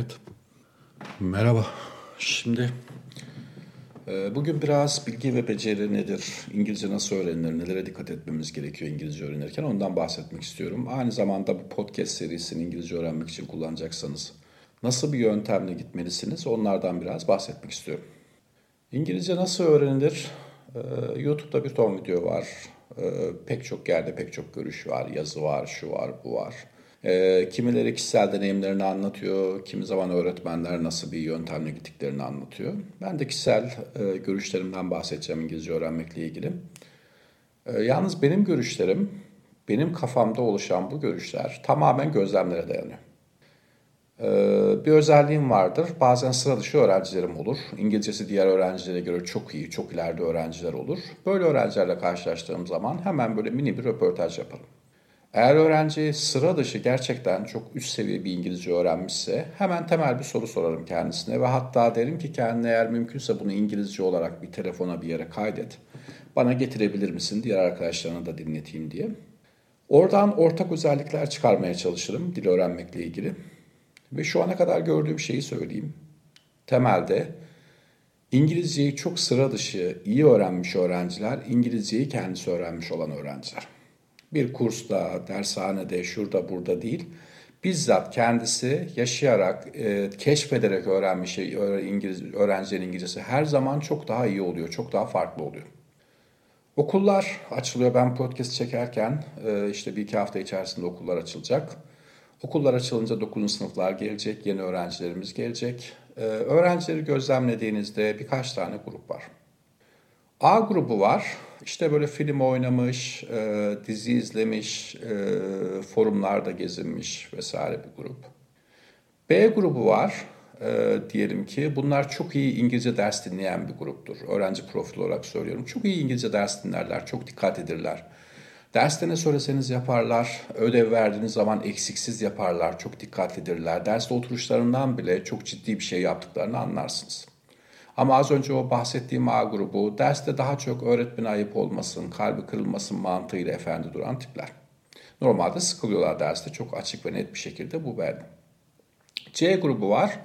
Evet. Merhaba. Şimdi e, bugün biraz bilgi ve beceri nedir, İngilizce nasıl öğrenilir, nelere dikkat etmemiz gerekiyor İngilizce öğrenirken ondan bahsetmek istiyorum. Aynı zamanda bu podcast serisini İngilizce öğrenmek için kullanacaksanız nasıl bir yöntemle gitmelisiniz onlardan biraz bahsetmek istiyorum. İngilizce nasıl öğrenilir? E, YouTube'da bir ton video var. E, pek çok yerde pek çok görüş var, yazı var, şu var, bu var. E, kimileri kişisel deneyimlerini anlatıyor, kimi zaman öğretmenler nasıl bir yöntemle gittiklerini anlatıyor. Ben de kişisel e, görüşlerimden bahsedeceğim İngilizce öğrenmekle ilgili. E, yalnız benim görüşlerim, benim kafamda oluşan bu görüşler tamamen gözlemlere dayanıyor. E, bir özelliğim vardır. Bazen sıra dışı öğrencilerim olur. İngilizcesi diğer öğrencilere göre çok iyi, çok ileride öğrenciler olur. Böyle öğrencilerle karşılaştığım zaman hemen böyle mini bir röportaj yaparım. Eğer öğrenci sıra dışı gerçekten çok üst seviye bir İngilizce öğrenmişse hemen temel bir soru sorarım kendisine ve hatta derim ki kendine eğer mümkünse bunu İngilizce olarak bir telefona bir yere kaydet. Bana getirebilir misin diğer arkadaşlarına da dinleteyim diye. Oradan ortak özellikler çıkarmaya çalışırım dil öğrenmekle ilgili. Ve şu ana kadar gördüğüm şeyi söyleyeyim. Temelde İngilizceyi çok sıra dışı iyi öğrenmiş öğrenciler, İngilizceyi kendisi öğrenmiş olan öğrenciler bir kursta, dershanede, şurada burada değil. Bizzat kendisi yaşayarak, e, keşfederek öğrenmiş İngiliz, öğrencilerin İngilizcesi her zaman çok daha iyi oluyor, çok daha farklı oluyor. Okullar açılıyor. Ben podcast çekerken e, işte bir iki hafta içerisinde okullar açılacak. Okullar açılınca 9. sınıflar gelecek, yeni öğrencilerimiz gelecek. E, öğrencileri gözlemlediğinizde birkaç tane grup var. A grubu var. İşte böyle film oynamış, e, dizi izlemiş, e, forumlarda gezinmiş vesaire bir grup. B grubu var. E, diyelim ki bunlar çok iyi İngilizce ders dinleyen bir gruptur. Öğrenci profil olarak söylüyorum. Çok iyi İngilizce ders dinlerler, çok dikkat edirler. Derste ne söyleseniz yaparlar, ödev verdiğiniz zaman eksiksiz yaparlar, çok dikkatlidirler. Derste oturuşlarından bile çok ciddi bir şey yaptıklarını anlarsınız. Ama az önce o bahsettiğim A grubu derste daha çok öğretmen ayıp olmasın, kalbi kırılmasın mantığıyla efendi duran tipler. Normalde sıkılıyorlar derste çok açık ve net bir şekilde bu belli. C grubu var.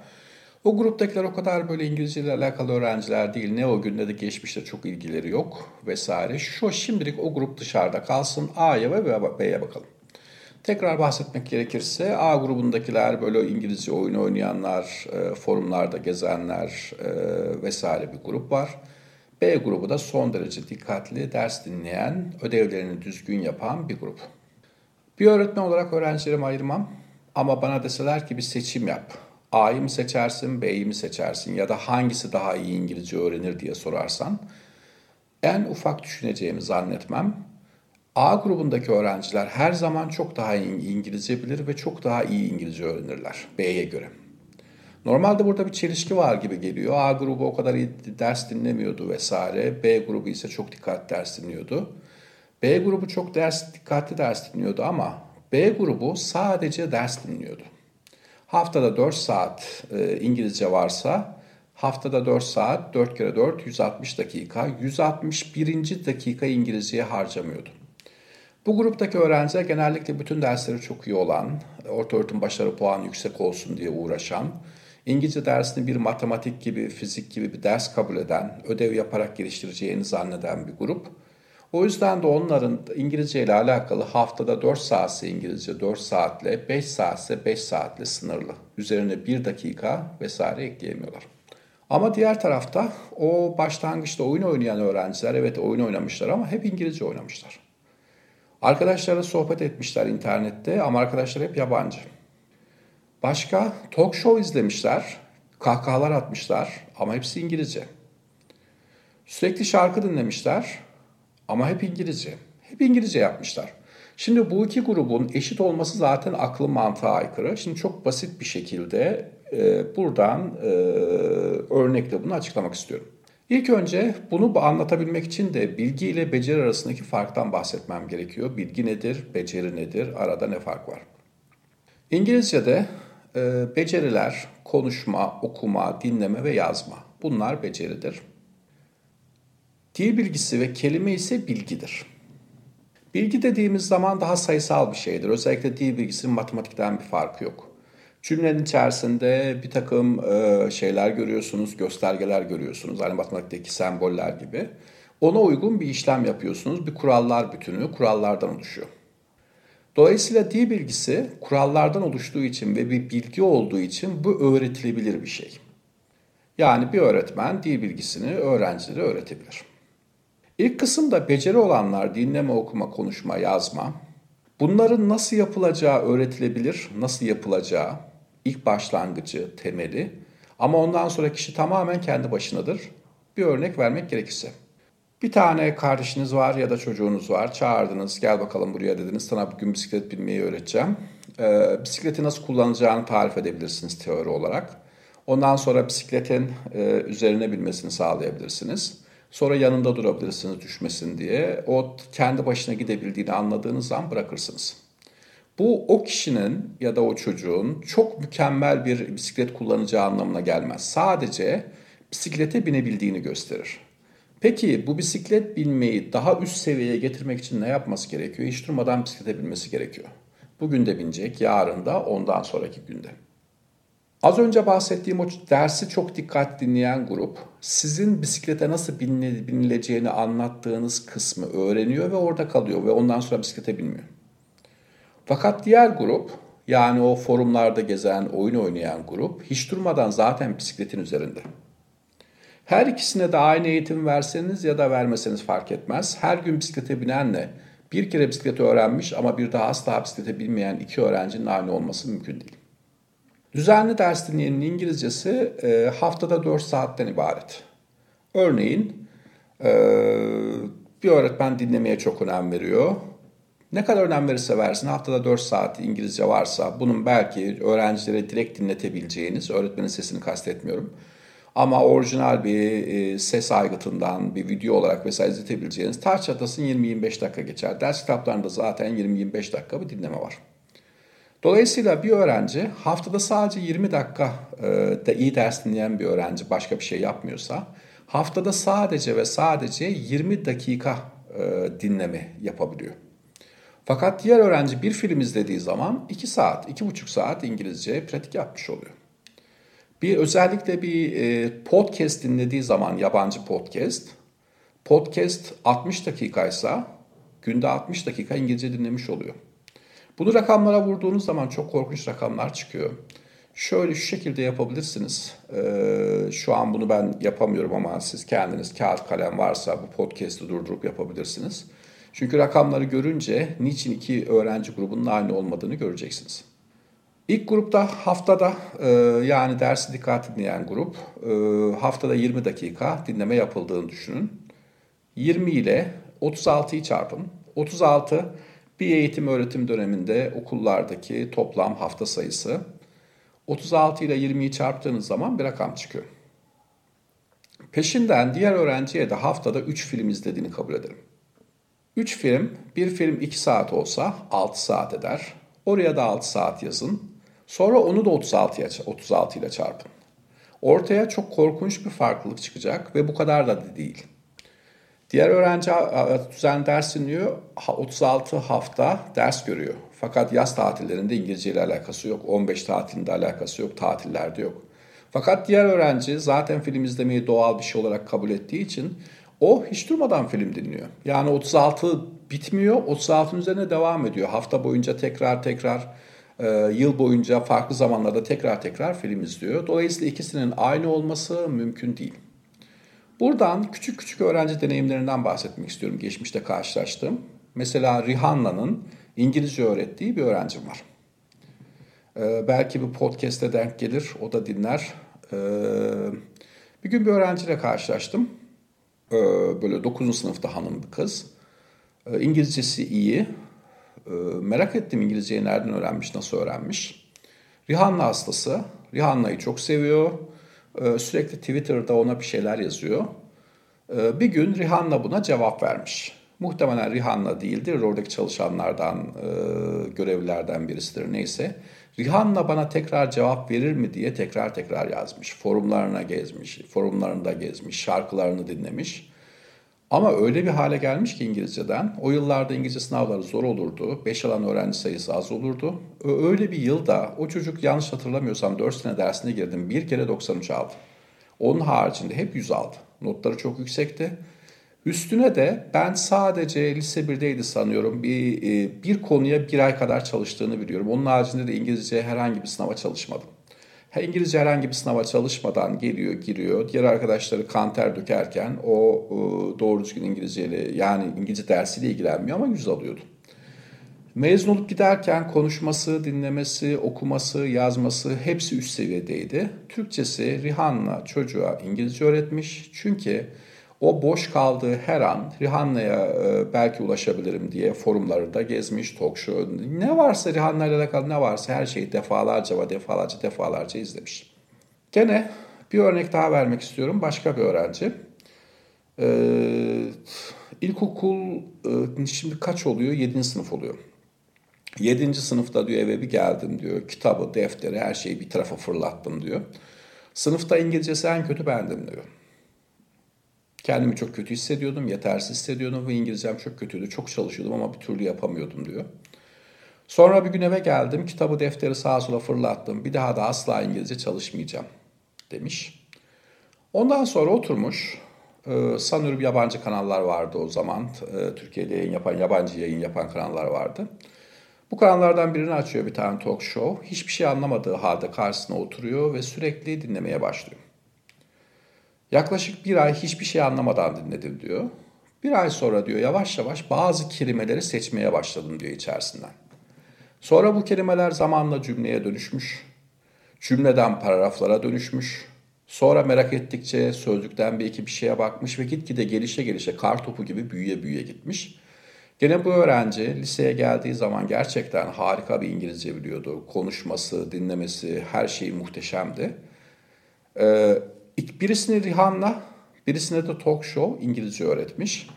O gruptakiler o kadar böyle İngilizce ile alakalı öğrenciler değil. Ne o günde de geçmişte çok ilgileri yok vesaire. Şu şimdilik o grup dışarıda kalsın. A'ya ve B'ye bakalım. Tekrar bahsetmek gerekirse A grubundakiler böyle İngilizce oyun oynayanlar, e, forumlarda gezenler e, vesaire bir grup var. B grubu da son derece dikkatli, ders dinleyen, ödevlerini düzgün yapan bir grup. Bir öğretmen olarak öğrencilerimi ayırmam ama bana deseler ki bir seçim yap. A'yı mı seçersin, B'yi mi seçersin ya da hangisi daha iyi İngilizce öğrenir diye sorarsan en ufak düşüneceğimi zannetmem A grubundaki öğrenciler her zaman çok daha iyi İngilizce bilir ve çok daha iyi İngilizce öğrenirler B'ye göre. Normalde burada bir çelişki var gibi geliyor. A grubu o kadar iyi ders dinlemiyordu vesaire. B grubu ise çok dikkatli ders dinliyordu. B grubu çok ders dikkatli ders dinliyordu ama B grubu sadece ders dinliyordu. Haftada 4 saat e, İngilizce varsa haftada 4 saat 4 kere 4 160 dakika 161. dakika İngilizceye harcamıyordu. Bu gruptaki öğrenciler genellikle bütün dersleri çok iyi olan, orta öğretim başarı puanı yüksek olsun diye uğraşan, İngilizce dersini bir matematik gibi, fizik gibi bir ders kabul eden, ödev yaparak geliştireceğini zanneden bir grup. O yüzden de onların İngilizce ile alakalı haftada 4 saatse İngilizce 4 saatle, 5 saatse 5 saatle sınırlı. Üzerine 1 dakika vesaire ekleyemiyorlar. Ama diğer tarafta o başlangıçta oyun oynayan öğrenciler evet oyun oynamışlar ama hep İngilizce oynamışlar. Arkadaşlarla sohbet etmişler internette ama arkadaşlar hep yabancı. Başka talk show izlemişler, kahkahalar atmışlar ama hepsi İngilizce. Sürekli şarkı dinlemişler ama hep İngilizce. Hep İngilizce yapmışlar. Şimdi bu iki grubun eşit olması zaten aklın mantığa aykırı. Şimdi çok basit bir şekilde e, buradan e, örnekle bunu açıklamak istiyorum. İlk önce bunu anlatabilmek için de bilgi ile beceri arasındaki farktan bahsetmem gerekiyor. Bilgi nedir, beceri nedir, arada ne fark var? İngilizce'de e, beceriler konuşma, okuma, dinleme ve yazma. Bunlar beceridir. Dil bilgisi ve kelime ise bilgidir. Bilgi dediğimiz zaman daha sayısal bir şeydir. Özellikle dil bilgisinin matematikten bir farkı yok. Cümlenin içerisinde bir takım e, şeyler görüyorsunuz, göstergeler görüyorsunuz. Hani matematikteki semboller gibi. Ona uygun bir işlem yapıyorsunuz. Bir kurallar bütünü kurallardan oluşuyor. Dolayısıyla dil bilgisi kurallardan oluştuğu için ve bir bilgi olduğu için bu öğretilebilir bir şey. Yani bir öğretmen dil bilgisini öğrencilere öğretebilir. İlk kısımda beceri olanlar dinleme, okuma, konuşma, yazma. Bunların nasıl yapılacağı öğretilebilir, nasıl yapılacağı ilk başlangıcı, temeli. Ama ondan sonra kişi tamamen kendi başınadır. Bir örnek vermek gerekirse. Bir tane kardeşiniz var ya da çocuğunuz var. Çağırdınız, gel bakalım buraya dediniz. Sana bugün bisiklet binmeyi öğreteceğim. Ee, bisikleti nasıl kullanacağını tarif edebilirsiniz teori olarak. Ondan sonra bisikletin e, üzerine binmesini sağlayabilirsiniz. Sonra yanında durabilirsiniz düşmesin diye. O kendi başına gidebildiğini anladığınız zaman bırakırsınız. Bu o kişinin ya da o çocuğun çok mükemmel bir bisiklet kullanacağı anlamına gelmez. Sadece bisiklete binebildiğini gösterir. Peki bu bisiklet binmeyi daha üst seviyeye getirmek için ne yapması gerekiyor? Hiç durmadan bisiklete binmesi gerekiyor. Bugün de binecek, yarın da, ondan sonraki günde. Az önce bahsettiğim o dersi çok dikkat dinleyen grup sizin bisiklete nasıl binileceğini anlattığınız kısmı öğreniyor ve orada kalıyor ve ondan sonra bisiklete binmiyor. Fakat diğer grup yani o forumlarda gezen, oyun oynayan grup hiç durmadan zaten bisikletin üzerinde. Her ikisine de aynı eğitim verseniz ya da vermeseniz fark etmez. Her gün bisiklete binenle bir kere bisikleti öğrenmiş ama bir daha asla bisiklete binmeyen iki öğrencinin aynı olması mümkün değil. Düzenli ders dinleyenin İngilizcesi e, haftada 4 saatten ibaret. Örneğin e, bir öğretmen dinlemeye çok önem veriyor. Ne kadar önem verirse versin haftada 4 saat İngilizce varsa bunun belki öğrencilere direkt dinletebileceğiniz, öğretmenin sesini kastetmiyorum. Ama orijinal bir e, ses aygıtından bir video olarak vesaire izletebileceğiniz taş çatasın 20-25 dakika geçer. Ders kitaplarında zaten 20-25 dakika bir dinleme var. Dolayısıyla bir öğrenci haftada sadece 20 dakika e, da iyi ders dinleyen bir öğrenci başka bir şey yapmıyorsa haftada sadece ve sadece 20 dakika e, dinleme yapabiliyor. Fakat diğer öğrenci bir film izlediği zaman 2 saat, 2,5 saat İngilizce pratik yapmış oluyor. Bir özellikle bir e, podcast dinlediği zaman yabancı podcast, podcast 60 dakikaysa günde 60 dakika İngilizce dinlemiş oluyor. Bunu rakamlara vurduğunuz zaman çok korkunç rakamlar çıkıyor. Şöyle şu şekilde yapabilirsiniz. Ee, şu an bunu ben yapamıyorum ama siz kendiniz kağıt kalem varsa bu podcast'ı durdurup yapabilirsiniz. Çünkü rakamları görünce niçin iki öğrenci grubunun aynı olmadığını göreceksiniz. İlk grupta haftada e, yani dersi dikkat dinleyen grup e, haftada 20 dakika dinleme yapıldığını düşünün. 20 ile 36'yı çarpın. 36 bir eğitim öğretim döneminde okullardaki toplam hafta sayısı 36 ile 20'yi çarptığınız zaman bir rakam çıkıyor. Peşinden diğer öğrenciye de haftada 3 film izlediğini kabul ederim. 3 film, bir film 2 saat olsa 6 saat eder. Oraya da 6 saat yazın. Sonra onu da 36'ya 36 ile çarpın. Ortaya çok korkunç bir farklılık çıkacak ve bu kadar da değil. Diğer öğrenci düzenli ders dinliyor. 36 hafta ders görüyor. Fakat yaz tatillerinde İngilizce ile alakası yok. 15 tatilinde alakası yok. Tatillerde yok. Fakat diğer öğrenci zaten film izlemeyi doğal bir şey olarak kabul ettiği için o hiç durmadan film dinliyor. Yani 36 bitmiyor, 36'ın üzerine devam ediyor. Hafta boyunca tekrar tekrar, e, yıl boyunca farklı zamanlarda tekrar tekrar film izliyor. Dolayısıyla ikisinin aynı olması mümkün değil. Buradan küçük küçük öğrenci deneyimlerinden bahsetmek istiyorum geçmişte karşılaştığım. Mesela Rihanna'nın İngilizce öğrettiği bir öğrencim var. Ee, belki bir podcast'e denk gelir, o da dinler. Ee, bir gün bir öğrenciyle karşılaştım. Ee, böyle 9. sınıfta hanım bir kız. Ee, İngilizcesi iyi. Ee, merak ettim İngilizceyi nereden öğrenmiş, nasıl öğrenmiş. Rihanna hastası. Rihanna'yı çok seviyor. Sürekli Twitter'da ona bir şeyler yazıyor. Bir gün Rihanna buna cevap vermiş. Muhtemelen Rihanna değildir, oradaki çalışanlardan, e, görevlilerden birisidir neyse. Rihanna bana tekrar cevap verir mi diye tekrar tekrar yazmış. Forumlarına gezmiş, forumlarında gezmiş, şarkılarını dinlemiş. Ama öyle bir hale gelmiş ki İngilizceden, o yıllarda İngilizce sınavları zor olurdu, 5 alan öğrenci sayısı az olurdu. Öyle bir yılda o çocuk yanlış hatırlamıyorsam 4 sene dersine girdim, bir kere 93 aldı. Onun haricinde hep 100 aldı. Notları çok yüksekti. Üstüne de ben sadece lise 1'deydi sanıyorum bir, e, bir konuya bir ay kadar çalıştığını biliyorum. Onun haricinde de İngilizce herhangi bir sınava çalışmadım. İngilizce herhangi bir sınava çalışmadan geliyor, giriyor. Diğer arkadaşları kanter dökerken o e, doğru düzgün İngilizceyle yani İngilizce dersiyle ilgilenmiyor ama yüz alıyordu. Mezun olup giderken konuşması, dinlemesi, okuması, yazması hepsi üst seviyedeydi. Türkçesi Rihanna çocuğa İngilizce öğretmiş. Çünkü o boş kaldığı her an Rihanna'ya e, belki ulaşabilirim diye forumları da gezmiş, talk show, ne varsa Rihanna ile alakalı ne varsa her şeyi defalarca ve defalarca defalarca izlemiş. Gene bir örnek daha vermek istiyorum. Başka bir öğrenci. Ee, ilkokul e, şimdi kaç oluyor? 7. sınıf oluyor. 7. sınıfta diyor eve bir geldim diyor. Kitabı, defteri, her şeyi bir tarafa fırlattım diyor. Sınıfta İngilizcesi en kötü bendim diyor. Kendimi çok kötü hissediyordum, yetersiz hissediyordum ve İngilizcem çok kötüydü. Çok çalışıyordum ama bir türlü yapamıyordum diyor. Sonra bir gün eve geldim, kitabı defteri sağa sola fırlattım. Bir daha da asla İngilizce çalışmayacağım demiş. Ondan sonra oturmuş, e, sanıyorum yabancı kanallar vardı o zaman. E, Türkiye'de yayın yapan, yabancı yayın yapan kanallar vardı. Bu kanallardan birini açıyor bir tane talk show. Hiçbir şey anlamadığı halde karşısına oturuyor ve sürekli dinlemeye başlıyor. Yaklaşık bir ay hiçbir şey anlamadan dinledim diyor. Bir ay sonra diyor yavaş yavaş bazı kelimeleri seçmeye başladım diyor içerisinden. Sonra bu kelimeler zamanla cümleye dönüşmüş. Cümleden paragraflara dönüşmüş. Sonra merak ettikçe sözlükten bir iki bir şeye bakmış ve gitgide gelişe gelişe kar topu gibi büyüye büyüye gitmiş. Gene bu öğrenci liseye geldiği zaman gerçekten harika bir İngilizce biliyordu. Konuşması, dinlemesi, her şeyi muhteşemdi. Ee, Birisini Rihanna, birisine de talk show İngilizce öğretmiş.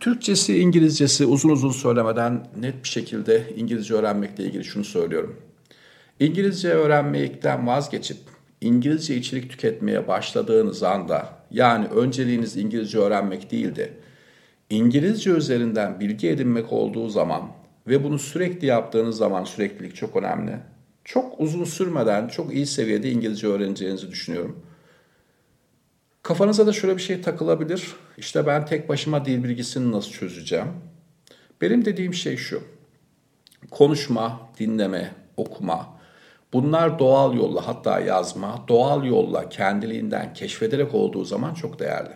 Türkçesi, İngilizcesi uzun uzun söylemeden net bir şekilde İngilizce öğrenmekle ilgili şunu söylüyorum. İngilizce öğrenmekten vazgeçip İngilizce içerik tüketmeye başladığınız anda yani önceliğiniz İngilizce öğrenmek değildi. İngilizce üzerinden bilgi edinmek olduğu zaman ve bunu sürekli yaptığınız zaman süreklilik çok önemli. Çok uzun sürmeden çok iyi seviyede İngilizce öğreneceğinizi düşünüyorum. Kafanıza da şöyle bir şey takılabilir. İşte ben tek başıma dil bilgisini nasıl çözeceğim? Benim dediğim şey şu. Konuşma, dinleme, okuma. Bunlar doğal yolla hatta yazma, doğal yolla kendiliğinden keşfederek olduğu zaman çok değerli.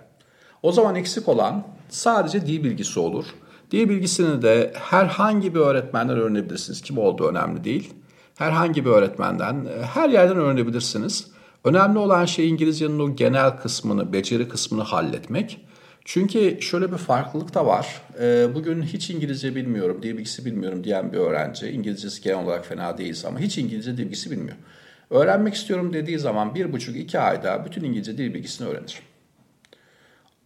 O zaman eksik olan sadece dil bilgisi olur. Dil bilgisini de herhangi bir öğretmenden öğrenebilirsiniz. Kim olduğu önemli değil. Herhangi bir öğretmenden, her yerden öğrenebilirsiniz. Önemli olan şey İngilizcenin o genel kısmını, beceri kısmını halletmek. Çünkü şöyle bir farklılık da var. Ee, bugün hiç İngilizce bilmiyorum, dil bilgisi bilmiyorum diyen bir öğrenci, İngilizcesi genel olarak fena değilse ama hiç İngilizce dil bilgisi bilmiyor. Öğrenmek istiyorum dediği zaman bir buçuk iki ayda bütün İngilizce dil bilgisini öğrenir.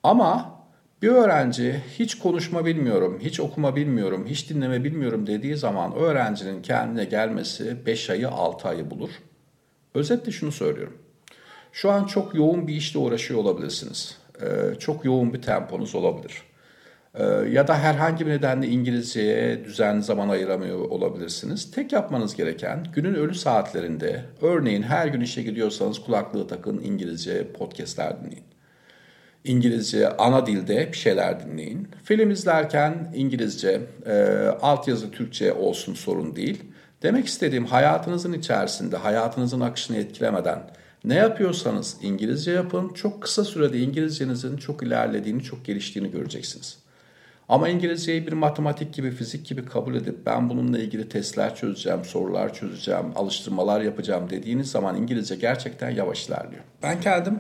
Ama bir öğrenci hiç konuşma bilmiyorum, hiç okuma bilmiyorum, hiç dinleme bilmiyorum dediği zaman öğrencinin kendine gelmesi 5 ayı 6 ayı bulur. Özetle şunu söylüyorum. Şu an çok yoğun bir işle uğraşıyor olabilirsiniz. Ee, çok yoğun bir temponuz olabilir. Ee, ya da herhangi bir nedenle İngilizceye düzenli zaman ayıramıyor olabilirsiniz. Tek yapmanız gereken günün ölü saatlerinde örneğin her gün işe gidiyorsanız kulaklığı takın İngilizce podcastler dinleyin. İngilizce ana dilde bir şeyler dinleyin. Film izlerken İngilizce, e, altyazı Türkçe olsun sorun değil. Demek istediğim hayatınızın içerisinde hayatınızın akışını etkilemeden ne yapıyorsanız İngilizce yapın. Çok kısa sürede İngilizcenizin çok ilerlediğini, çok geliştiğini göreceksiniz. Ama İngilizceyi bir matematik gibi, fizik gibi kabul edip ben bununla ilgili testler çözeceğim, sorular çözeceğim, alıştırmalar yapacağım dediğiniz zaman İngilizce gerçekten yavaş ilerliyor. Ben kendim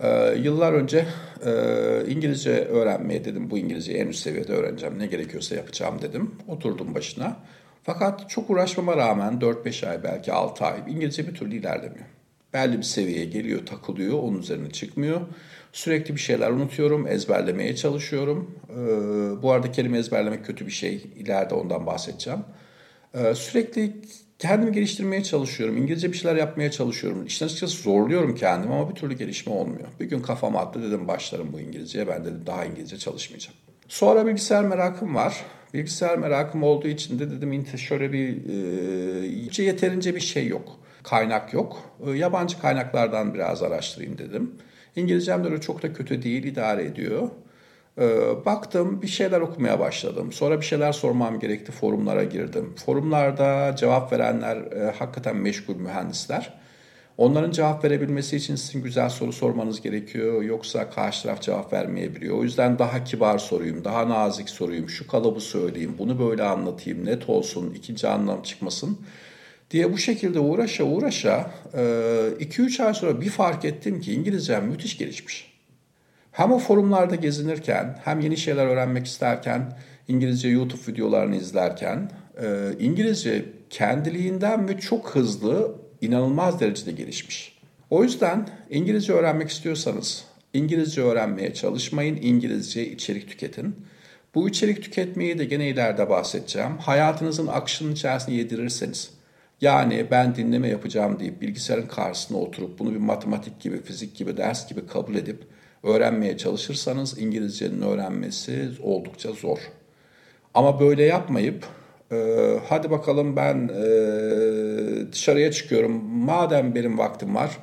e, yıllar önce e, İngilizce öğrenmeye dedim. Bu İngilizceyi en üst seviyede öğreneceğim. Ne gerekiyorsa yapacağım dedim. Oturdum başına. Fakat çok uğraşmama rağmen 4-5 ay belki 6 ay İngilizce bir türlü ilerlemiyor belli bir seviyeye geliyor, takılıyor, onun üzerine çıkmıyor. Sürekli bir şeyler unutuyorum, ezberlemeye çalışıyorum. Ee, bu arada kelime ezberlemek kötü bir şey. İleride ondan bahsedeceğim. Ee, sürekli kendimi geliştirmeye çalışıyorum. İngilizce bir şeyler yapmaya çalışıyorum. İşte açıkçası zorluyorum kendimi ama bir türlü gelişme olmuyor. Bir gün kafama attı dedim başlarım bu İngilizceye. Ben dedim daha İngilizce çalışmayacağım. Sonra bilgisayar merakım var. Bilgisayar merakım olduğu için de dedim şöyle bir e, yeterince bir şey yok. Kaynak yok. E, yabancı kaynaklardan biraz araştırayım dedim. İngilizcem de çok da kötü değil, idare ediyor. E, baktım bir şeyler okumaya başladım. Sonra bir şeyler sormam gerekti. Forumlara girdim. Forumlarda cevap verenler e, hakikaten meşgul mühendisler. Onların cevap verebilmesi için sizin güzel soru sormanız gerekiyor. Yoksa karşı taraf cevap vermeyebiliyor. O yüzden daha kibar soruyum, daha nazik soruyum, şu kalıbı söyleyeyim, bunu böyle anlatayım, net olsun, ikinci anlam çıkmasın diye bu şekilde uğraşa uğraşa 2-3 ay sonra bir fark ettim ki İngilizcem müthiş gelişmiş. Hem o forumlarda gezinirken hem yeni şeyler öğrenmek isterken İngilizce YouTube videolarını izlerken İngilizce kendiliğinden mi çok hızlı inanılmaz derecede gelişmiş. O yüzden İngilizce öğrenmek istiyorsanız İngilizce öğrenmeye çalışmayın, İngilizce içerik tüketin. Bu içerik tüketmeyi de gene ileride bahsedeceğim. Hayatınızın akışının içerisine yedirirseniz, yani ben dinleme yapacağım deyip bilgisayarın karşısına oturup bunu bir matematik gibi, fizik gibi, ders gibi kabul edip öğrenmeye çalışırsanız İngilizcenin öğrenmesi oldukça zor. Ama böyle yapmayıp ee, hadi bakalım ben e, dışarıya çıkıyorum. Madem benim vaktim var.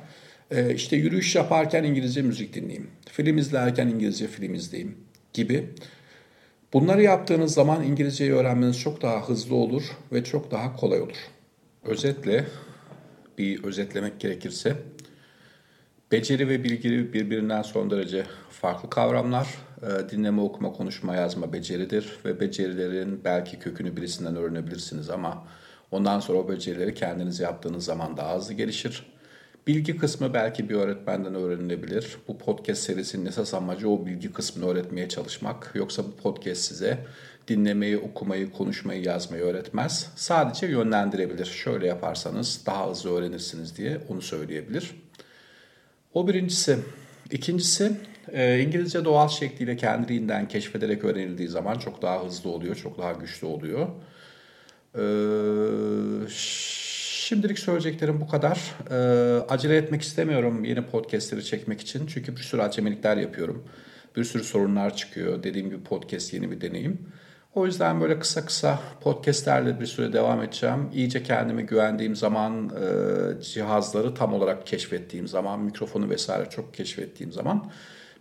E, işte yürüyüş yaparken İngilizce müzik dinleyeyim. Film izlerken İngilizce film izleyeyim gibi. Bunları yaptığınız zaman İngilizceyi öğrenmeniz çok daha hızlı olur ve çok daha kolay olur. Özetle bir özetlemek gerekirse beceri ve bilgi birbirinden son derece farklı kavramlar. Ee, dinleme, okuma, konuşma, yazma beceridir ve becerilerin belki kökünü birisinden öğrenebilirsiniz ama ondan sonra o becerileri kendiniz yaptığınız zaman daha hızlı gelişir. Bilgi kısmı belki bir öğretmenden öğrenilebilir. Bu podcast serisinin esas amacı o bilgi kısmını öğretmeye çalışmak. Yoksa bu podcast size dinlemeyi, okumayı, konuşmayı, yazmayı öğretmez. Sadece yönlendirebilir. Şöyle yaparsanız daha hızlı öğrenirsiniz diye onu söyleyebilir. O birincisi. İkincisi e, İngilizce doğal şekliyle kendiliğinden keşfederek öğrenildiği zaman çok daha hızlı oluyor, çok daha güçlü oluyor. E, şimdilik söyleyeceklerim bu kadar. E, acele etmek istemiyorum yeni podcastleri çekmek için. Çünkü bir sürü acemilikler yapıyorum. Bir sürü sorunlar çıkıyor. Dediğim gibi podcast yeni bir deneyim. O yüzden böyle kısa kısa podcastlerle bir süre devam edeceğim. İyice kendimi güvendiğim zaman, e, cihazları tam olarak keşfettiğim zaman, mikrofonu vesaire çok keşfettiğim zaman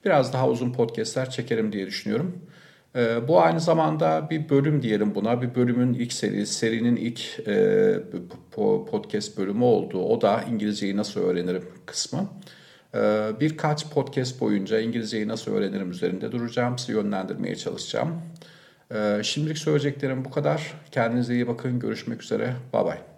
biraz daha uzun podcastler çekerim diye düşünüyorum. E, bu aynı zamanda bir bölüm diyelim buna. Bir bölümün ilk serisi, serinin ilk e, podcast bölümü oldu. O da İngilizceyi nasıl öğrenirim kısmı. E, birkaç podcast boyunca İngilizceyi nasıl öğrenirim üzerinde duracağım. Sizi yönlendirmeye çalışacağım. Şimdilik söyleyeceklerim bu kadar. Kendinize iyi bakın. Görüşmek üzere. Bay bay.